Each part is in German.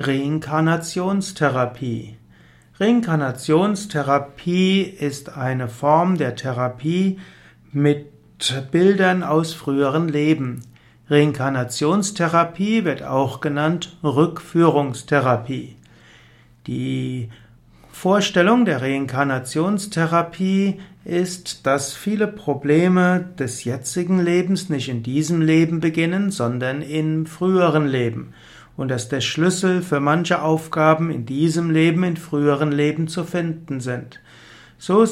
Reinkarnationstherapie. Reinkarnationstherapie ist eine Form der Therapie mit Bildern aus früheren Leben. Reinkarnationstherapie wird auch genannt Rückführungstherapie. Die Vorstellung der Reinkarnationstherapie ist, dass viele Probleme des jetzigen Lebens nicht in diesem Leben beginnen, sondern im früheren Leben und dass der Schlüssel für manche Aufgaben in diesem Leben, in früheren Leben zu finden sind. So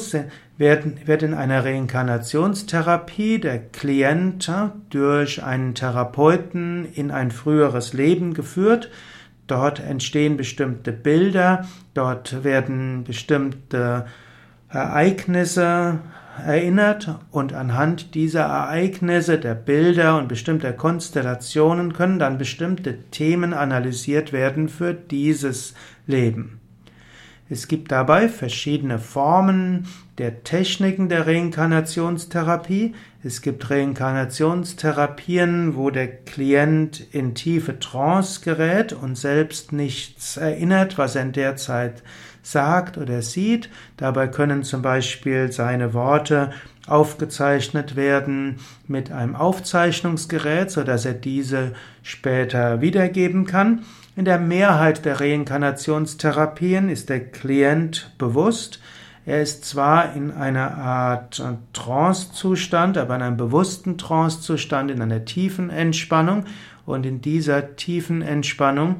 wird in einer Reinkarnationstherapie der Klient durch einen Therapeuten in ein früheres Leben geführt. Dort entstehen bestimmte Bilder, dort werden bestimmte Ereignisse erinnert und anhand dieser Ereignisse, der Bilder und bestimmter Konstellationen können dann bestimmte Themen analysiert werden für dieses Leben. Es gibt dabei verschiedene Formen der Techniken der Reinkarnationstherapie. Es gibt Reinkarnationstherapien, wo der Klient in tiefe Trance gerät und selbst nichts erinnert, was er in der Zeit sagt oder sieht. Dabei können zum Beispiel seine Worte aufgezeichnet werden mit einem Aufzeichnungsgerät, so dass er diese später wiedergeben kann. In der Mehrheit der Reinkarnationstherapien ist der Klient bewusst. Er ist zwar in einer Art Trance-Zustand, aber in einem bewussten Trance-Zustand, in einer tiefen Entspannung. Und in dieser tiefen Entspannung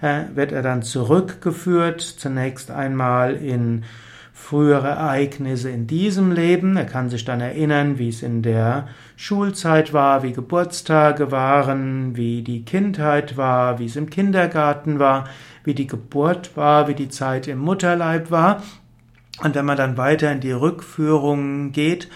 äh, wird er dann zurückgeführt, zunächst einmal in frühere Ereignisse in diesem Leben. Er kann sich dann erinnern, wie es in der Schulzeit war, wie Geburtstage waren, wie die Kindheit war, wie es im Kindergarten war, wie die Geburt war, wie die Zeit im Mutterleib war. Und wenn man dann weiter in die Rückführung geht,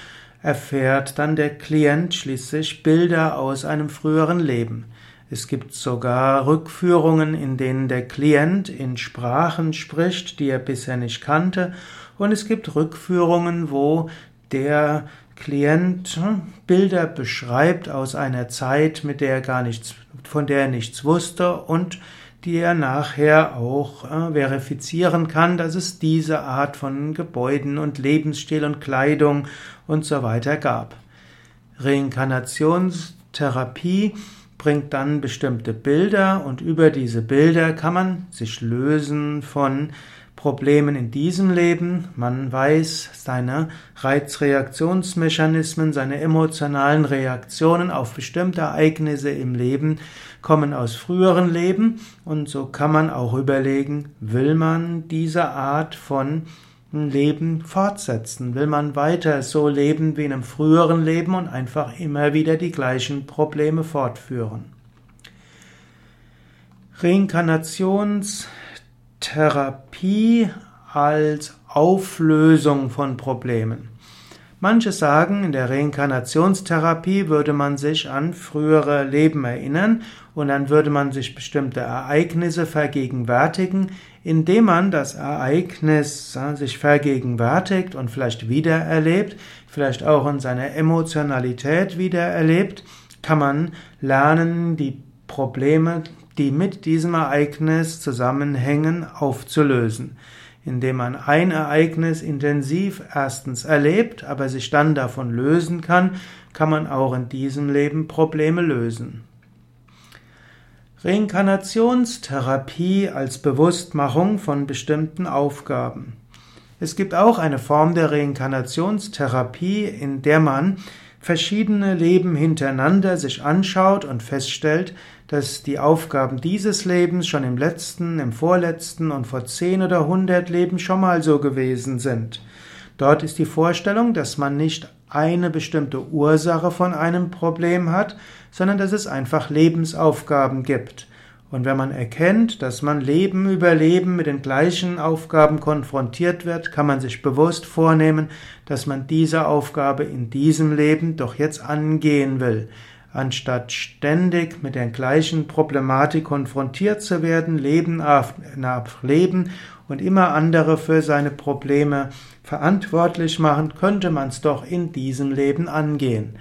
erfährt dann der Klient schließlich Bilder aus einem früheren Leben. Es gibt sogar Rückführungen, in denen der Klient in Sprachen spricht, die er bisher nicht kannte und es gibt Rückführungen, wo der Klient Bilder beschreibt aus einer Zeit, mit der er gar nichts, von der er nichts wusste und die er nachher auch äh, verifizieren kann, dass es diese Art von Gebäuden und Lebensstil und Kleidung und so weiter gab. Reinkarnationstherapie bringt dann bestimmte Bilder und über diese Bilder kann man sich lösen von Problemen in diesem Leben. Man weiß seine Reizreaktionsmechanismen, seine emotionalen Reaktionen auf bestimmte Ereignisse im Leben kommen aus früheren Leben und so kann man auch überlegen, will man diese Art von Leben fortsetzen? Will man weiter so leben wie in einem früheren Leben und einfach immer wieder die gleichen Probleme fortführen? Reinkarnations Therapie als Auflösung von Problemen. Manche sagen, in der Reinkarnationstherapie würde man sich an frühere Leben erinnern und dann würde man sich bestimmte Ereignisse vergegenwärtigen, indem man das Ereignis sich vergegenwärtigt und vielleicht wiedererlebt, vielleicht auch in seiner Emotionalität wiedererlebt, kann man lernen, die Probleme die mit diesem Ereignis zusammenhängen, aufzulösen, indem man ein Ereignis intensiv erstens erlebt, aber sich dann davon lösen kann, kann man auch in diesem Leben Probleme lösen. Reinkarnationstherapie als Bewusstmachung von bestimmten Aufgaben. Es gibt auch eine Form der Reinkarnationstherapie, in der man verschiedene Leben hintereinander sich anschaut und feststellt, dass die Aufgaben dieses Lebens schon im letzten, im vorletzten und vor zehn oder hundert Leben schon mal so gewesen sind. Dort ist die Vorstellung, dass man nicht eine bestimmte Ursache von einem Problem hat, sondern dass es einfach Lebensaufgaben gibt. Und wenn man erkennt, dass man Leben über Leben mit den gleichen Aufgaben konfrontiert wird, kann man sich bewusst vornehmen, dass man diese Aufgabe in diesem Leben doch jetzt angehen will. Anstatt ständig mit der gleichen Problematik konfrontiert zu werden, Leben nach Leben und immer andere für seine Probleme verantwortlich machen, könnte man es doch in diesem Leben angehen.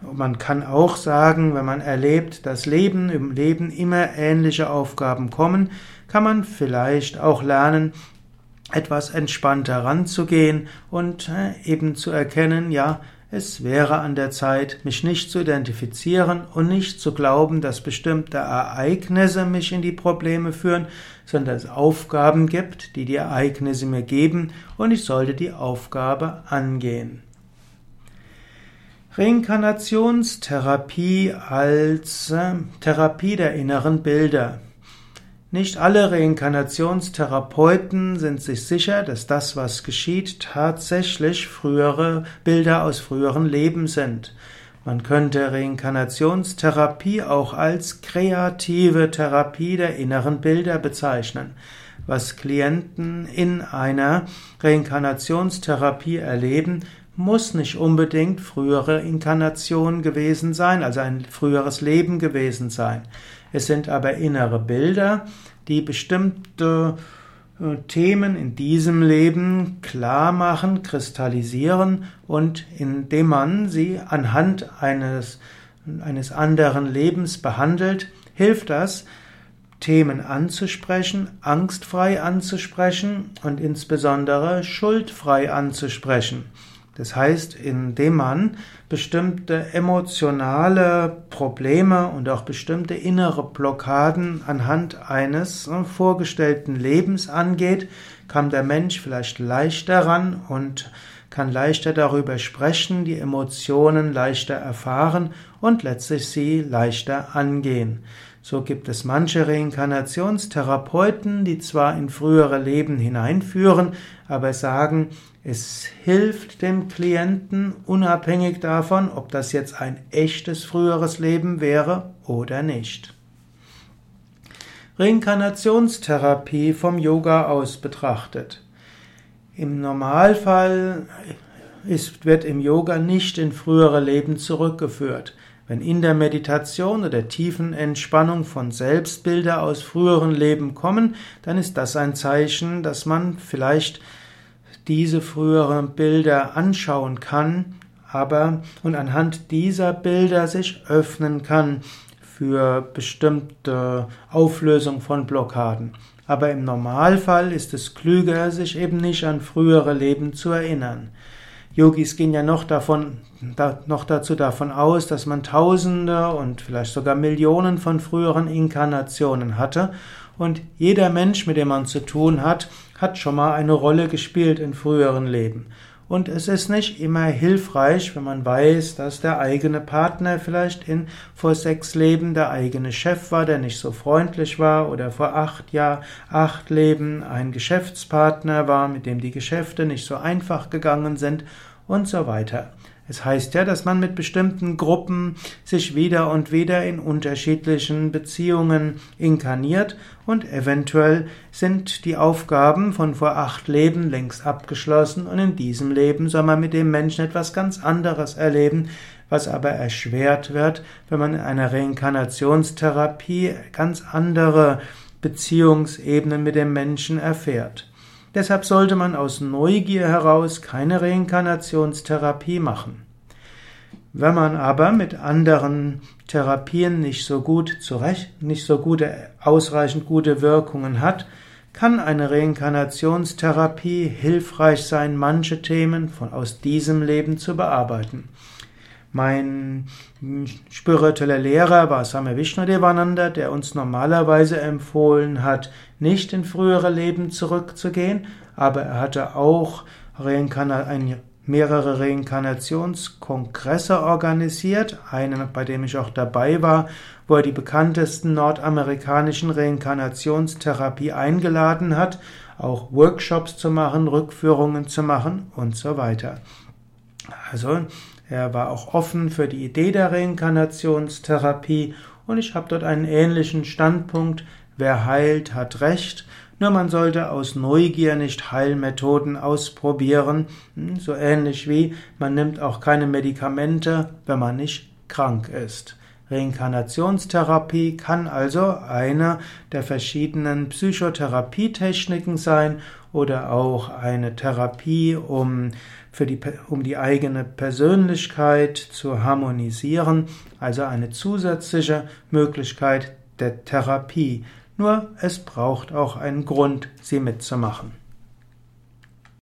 Man kann auch sagen, wenn man erlebt, dass Leben im Leben immer ähnliche Aufgaben kommen, kann man vielleicht auch lernen, etwas entspannter ranzugehen und äh, eben zu erkennen, ja, es wäre an der Zeit, mich nicht zu identifizieren und nicht zu glauben, dass bestimmte Ereignisse mich in die Probleme führen, sondern es Aufgaben gibt, die die Ereignisse mir geben und ich sollte die Aufgabe angehen. Reinkarnationstherapie als äh, Therapie der inneren Bilder. Nicht alle Reinkarnationstherapeuten sind sich sicher, dass das, was geschieht, tatsächlich frühere Bilder aus früheren Leben sind. Man könnte Reinkarnationstherapie auch als kreative Therapie der inneren Bilder bezeichnen. Was Klienten in einer Reinkarnationstherapie erleben, muss nicht unbedingt frühere Inkarnation gewesen sein, also ein früheres Leben gewesen sein. Es sind aber innere Bilder, die bestimmte äh, Themen in diesem Leben klar machen, kristallisieren und indem man sie anhand eines, eines anderen Lebens behandelt, hilft das, Themen anzusprechen, angstfrei anzusprechen und insbesondere schuldfrei anzusprechen. Das heißt, indem man bestimmte emotionale Probleme und auch bestimmte innere Blockaden anhand eines äh, vorgestellten Lebens angeht, kann der Mensch vielleicht leichter ran und kann leichter darüber sprechen, die Emotionen leichter erfahren und letztlich sie leichter angehen. So gibt es manche Reinkarnationstherapeuten, die zwar in frühere Leben hineinführen, aber sagen, es hilft dem Klienten unabhängig davon, ob das jetzt ein echtes früheres Leben wäre oder nicht. Reinkarnationstherapie vom Yoga aus betrachtet. Im Normalfall ist, wird im Yoga nicht in frühere Leben zurückgeführt. Wenn in der Meditation oder tiefen Entspannung von Selbstbilder aus früheren Leben kommen, dann ist das ein Zeichen, dass man vielleicht diese früheren Bilder anschauen kann, aber und anhand dieser Bilder sich öffnen kann für bestimmte Auflösung von Blockaden. Aber im Normalfall ist es klüger, sich eben nicht an frühere Leben zu erinnern. Yogis gehen ja noch davon, da, noch dazu davon aus, dass man Tausende und vielleicht sogar Millionen von früheren Inkarnationen hatte und jeder Mensch, mit dem man zu tun hat, hat schon mal eine Rolle gespielt in früheren Leben. Und es ist nicht immer hilfreich, wenn man weiß, dass der eigene Partner vielleicht in vor sechs Leben der eigene Chef war, der nicht so freundlich war, oder vor acht Jahr, acht Leben ein Geschäftspartner war, mit dem die Geschäfte nicht so einfach gegangen sind und so weiter. Es heißt ja, dass man mit bestimmten Gruppen sich wieder und wieder in unterschiedlichen Beziehungen inkarniert und eventuell sind die Aufgaben von vor acht Leben längst abgeschlossen und in diesem Leben soll man mit dem Menschen etwas ganz anderes erleben, was aber erschwert wird, wenn man in einer Reinkarnationstherapie ganz andere Beziehungsebenen mit dem Menschen erfährt. Deshalb sollte man aus Neugier heraus keine Reinkarnationstherapie machen. Wenn man aber mit anderen Therapien nicht so gut zurecht, nicht so gute, ausreichend gute Wirkungen hat, kann eine Reinkarnationstherapie hilfreich sein, manche Themen von aus diesem Leben zu bearbeiten. Mein spiritueller Lehrer war Same Vishnudevananda, der uns normalerweise empfohlen hat, nicht in frühere Leben zurückzugehen, aber er hatte auch mehrere Reinkarnationskongresse organisiert, einen, bei dem ich auch dabei war, wo er die bekanntesten nordamerikanischen Reinkarnationstherapie eingeladen hat, auch Workshops zu machen, Rückführungen zu machen und so weiter. Also er war auch offen für die Idee der Reinkarnationstherapie und ich habe dort einen ähnlichen Standpunkt. Wer heilt, hat Recht. Nur man sollte aus Neugier nicht Heilmethoden ausprobieren, hm, so ähnlich wie man nimmt auch keine Medikamente, wenn man nicht krank ist. Reinkarnationstherapie kann also eine der verschiedenen Psychotherapietechniken sein oder auch eine Therapie, um, für die, um die eigene Persönlichkeit zu harmonisieren, also eine zusätzliche Möglichkeit der Therapie. Nur es braucht auch einen Grund, sie mitzumachen.